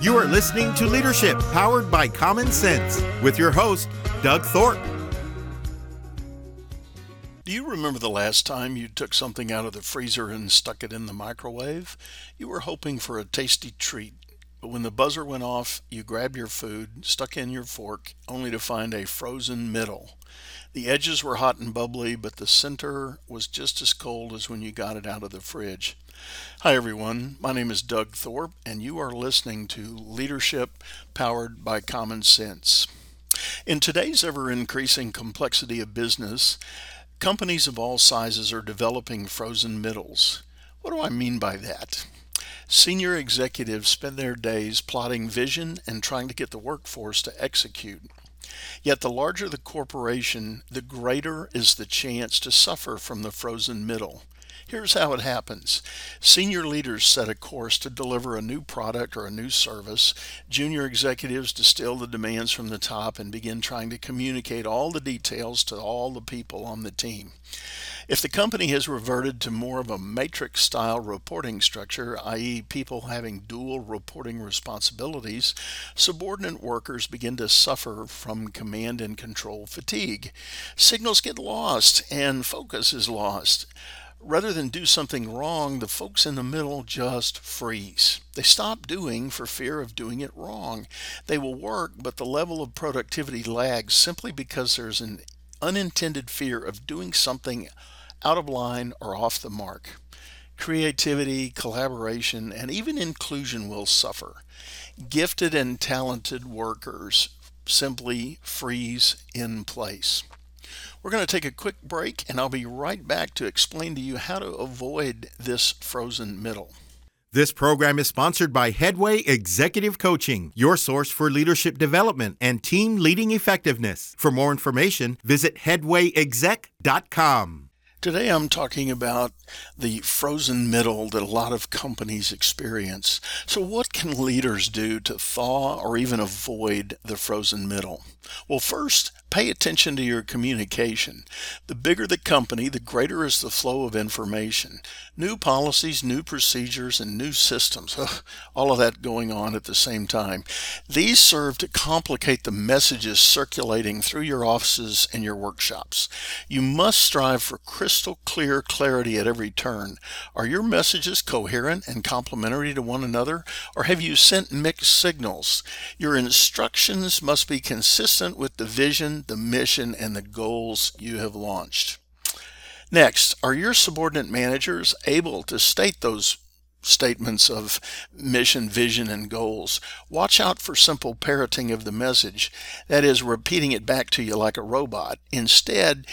You are listening to Leadership Powered by Common Sense with your host, Doug Thorpe. Do you remember the last time you took something out of the freezer and stuck it in the microwave? You were hoping for a tasty treat, but when the buzzer went off, you grabbed your food, stuck in your fork, only to find a frozen middle. The edges were hot and bubbly, but the center was just as cold as when you got it out of the fridge. Hi, everyone. My name is Doug Thorpe, and you are listening to Leadership Powered by Common Sense. In today's ever increasing complexity of business, companies of all sizes are developing frozen middles. What do I mean by that? Senior executives spend their days plotting vision and trying to get the workforce to execute. Yet the larger the corporation, the greater is the chance to suffer from the frozen middle. Here's how it happens senior leaders set a course to deliver a new product or a new service. Junior executives distill the demands from the top and begin trying to communicate all the details to all the people on the team. If the company has reverted to more of a matrix style reporting structure, i.e., people having dual reporting responsibilities, subordinate workers begin to suffer from command and control fatigue. Signals get lost and focus is lost rather than do something wrong, the folks in the middle just freeze. They stop doing for fear of doing it wrong. They will work, but the level of productivity lags simply because there's an unintended fear of doing something out of line or off the mark. Creativity, collaboration, and even inclusion will suffer. Gifted and talented workers simply freeze in place. We're going to take a quick break, and I'll be right back to explain to you how to avoid this frozen middle. This program is sponsored by Headway Executive Coaching, your source for leadership development and team leading effectiveness. For more information, visit headwayexec.com. Today I'm talking about the frozen middle that a lot of companies experience. So, what can leaders do to thaw or even avoid the frozen middle? Well, first, pay attention to your communication. The bigger the company, the greater is the flow of information. New policies, new procedures, and new systems. All of that going on at the same time. These serve to complicate the messages circulating through your offices and your workshops. You must strive for crystal clear clarity at every turn. Are your messages coherent and complementary to one another, or have you sent mixed signals? Your instructions must be consistent with the vision, the mission, and the goals you have launched. Next, are your subordinate managers able to state those statements of mission, vision, and goals. Watch out for simple parroting of the message, that is, repeating it back to you like a robot. Instead,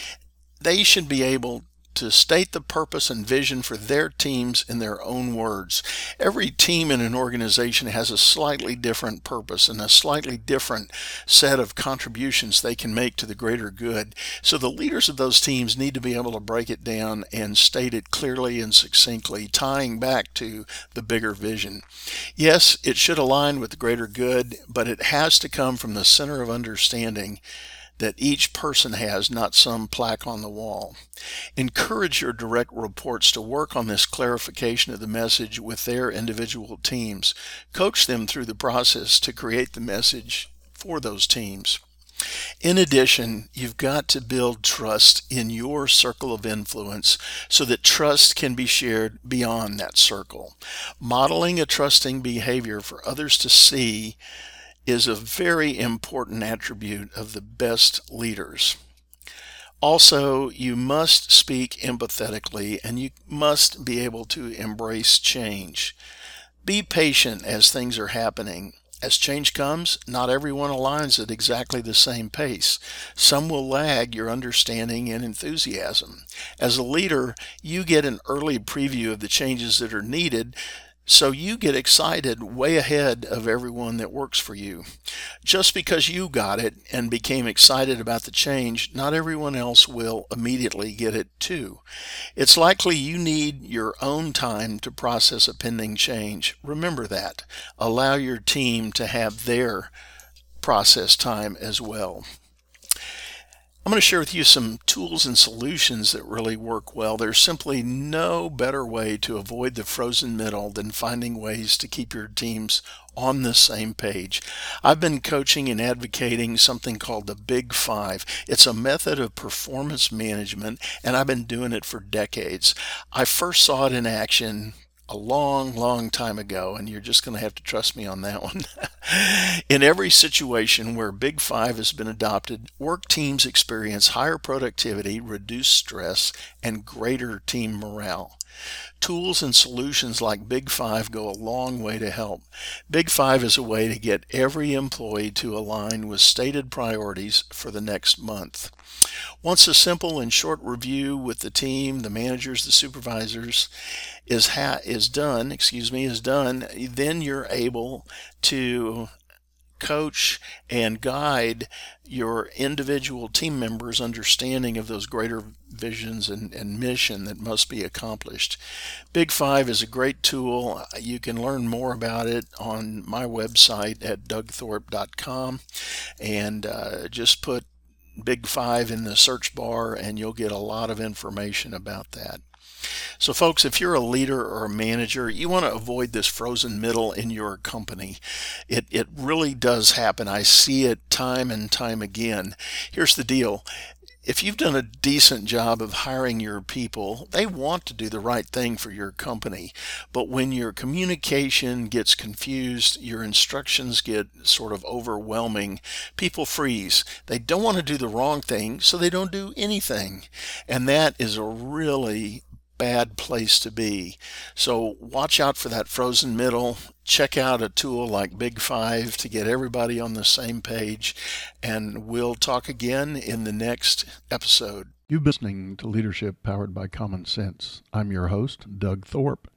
they should be able to state the purpose and vision for their teams in their own words. Every team in an organization has a slightly different purpose and a slightly different set of contributions they can make to the greater good. So the leaders of those teams need to be able to break it down and state it clearly and succinctly, tying back to the bigger vision. Yes, it should align with the greater good, but it has to come from the center of understanding that each person has, not some plaque on the wall. Encourage your direct reports to work on this clarification of the message with their individual teams. Coach them through the process to create the message for those teams. In addition, you've got to build trust in your circle of influence so that trust can be shared beyond that circle. Modeling a trusting behavior for others to see is a very important attribute of the best leaders. Also, you must speak empathetically and you must be able to embrace change. Be patient as things are happening. As change comes, not everyone aligns at exactly the same pace. Some will lag your understanding and enthusiasm. As a leader, you get an early preview of the changes that are needed so you get excited way ahead of everyone that works for you. Just because you got it and became excited about the change, not everyone else will immediately get it too. It's likely you need your own time to process a pending change. Remember that. Allow your team to have their process time as well. I'm going to share with you some tools and solutions that really work well. There's simply no better way to avoid the frozen middle than finding ways to keep your teams on the same page. I've been coaching and advocating something called the Big Five. It's a method of performance management, and I've been doing it for decades. I first saw it in action a long, long time ago, and you're just going to have to trust me on that one. In every situation where Big Five has been adopted, work teams experience higher productivity, reduced stress, and greater team morale. Tools and solutions like Big Five go a long way to help. Big Five is a way to get every employee to align with stated priorities for the next month. Once a simple and short review with the team, the managers, the supervisors is ha- is done, excuse me, is done, then you're able to coach and guide your individual team members' understanding of those greater visions and, and mission that must be accomplished. Big Five is a great tool. You can learn more about it on my website at dougthorpe.com and uh, just put Big Five in the search bar and you'll get a lot of information about that. So, folks, if you're a leader or a manager, you want to avoid this frozen middle in your company. It, it really does happen. I see it time and time again. Here's the deal if you've done a decent job of hiring your people, they want to do the right thing for your company. But when your communication gets confused, your instructions get sort of overwhelming, people freeze. They don't want to do the wrong thing, so they don't do anything. And that is a really bad place to be. So watch out for that frozen middle. Check out a tool like Big Five to get everybody on the same page. And we'll talk again in the next episode. You've been listening to Leadership Powered by Common Sense. I'm your host, Doug Thorpe.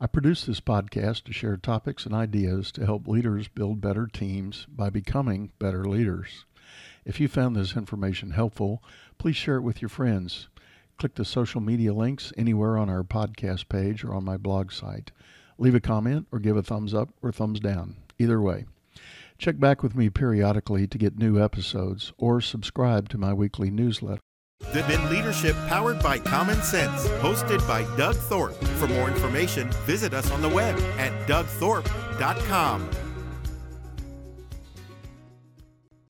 I produce this podcast to share topics and ideas to help leaders build better teams by becoming better leaders. If you found this information helpful, please share it with your friends. Click the social media links anywhere on our podcast page or on my blog site. Leave a comment or give a thumbs up or thumbs down. Either way. Check back with me periodically to get new episodes or subscribe to my weekly newsletter. The Been Leadership powered by Common Sense, hosted by Doug Thorpe. For more information, visit us on the web at dougthorpe.com.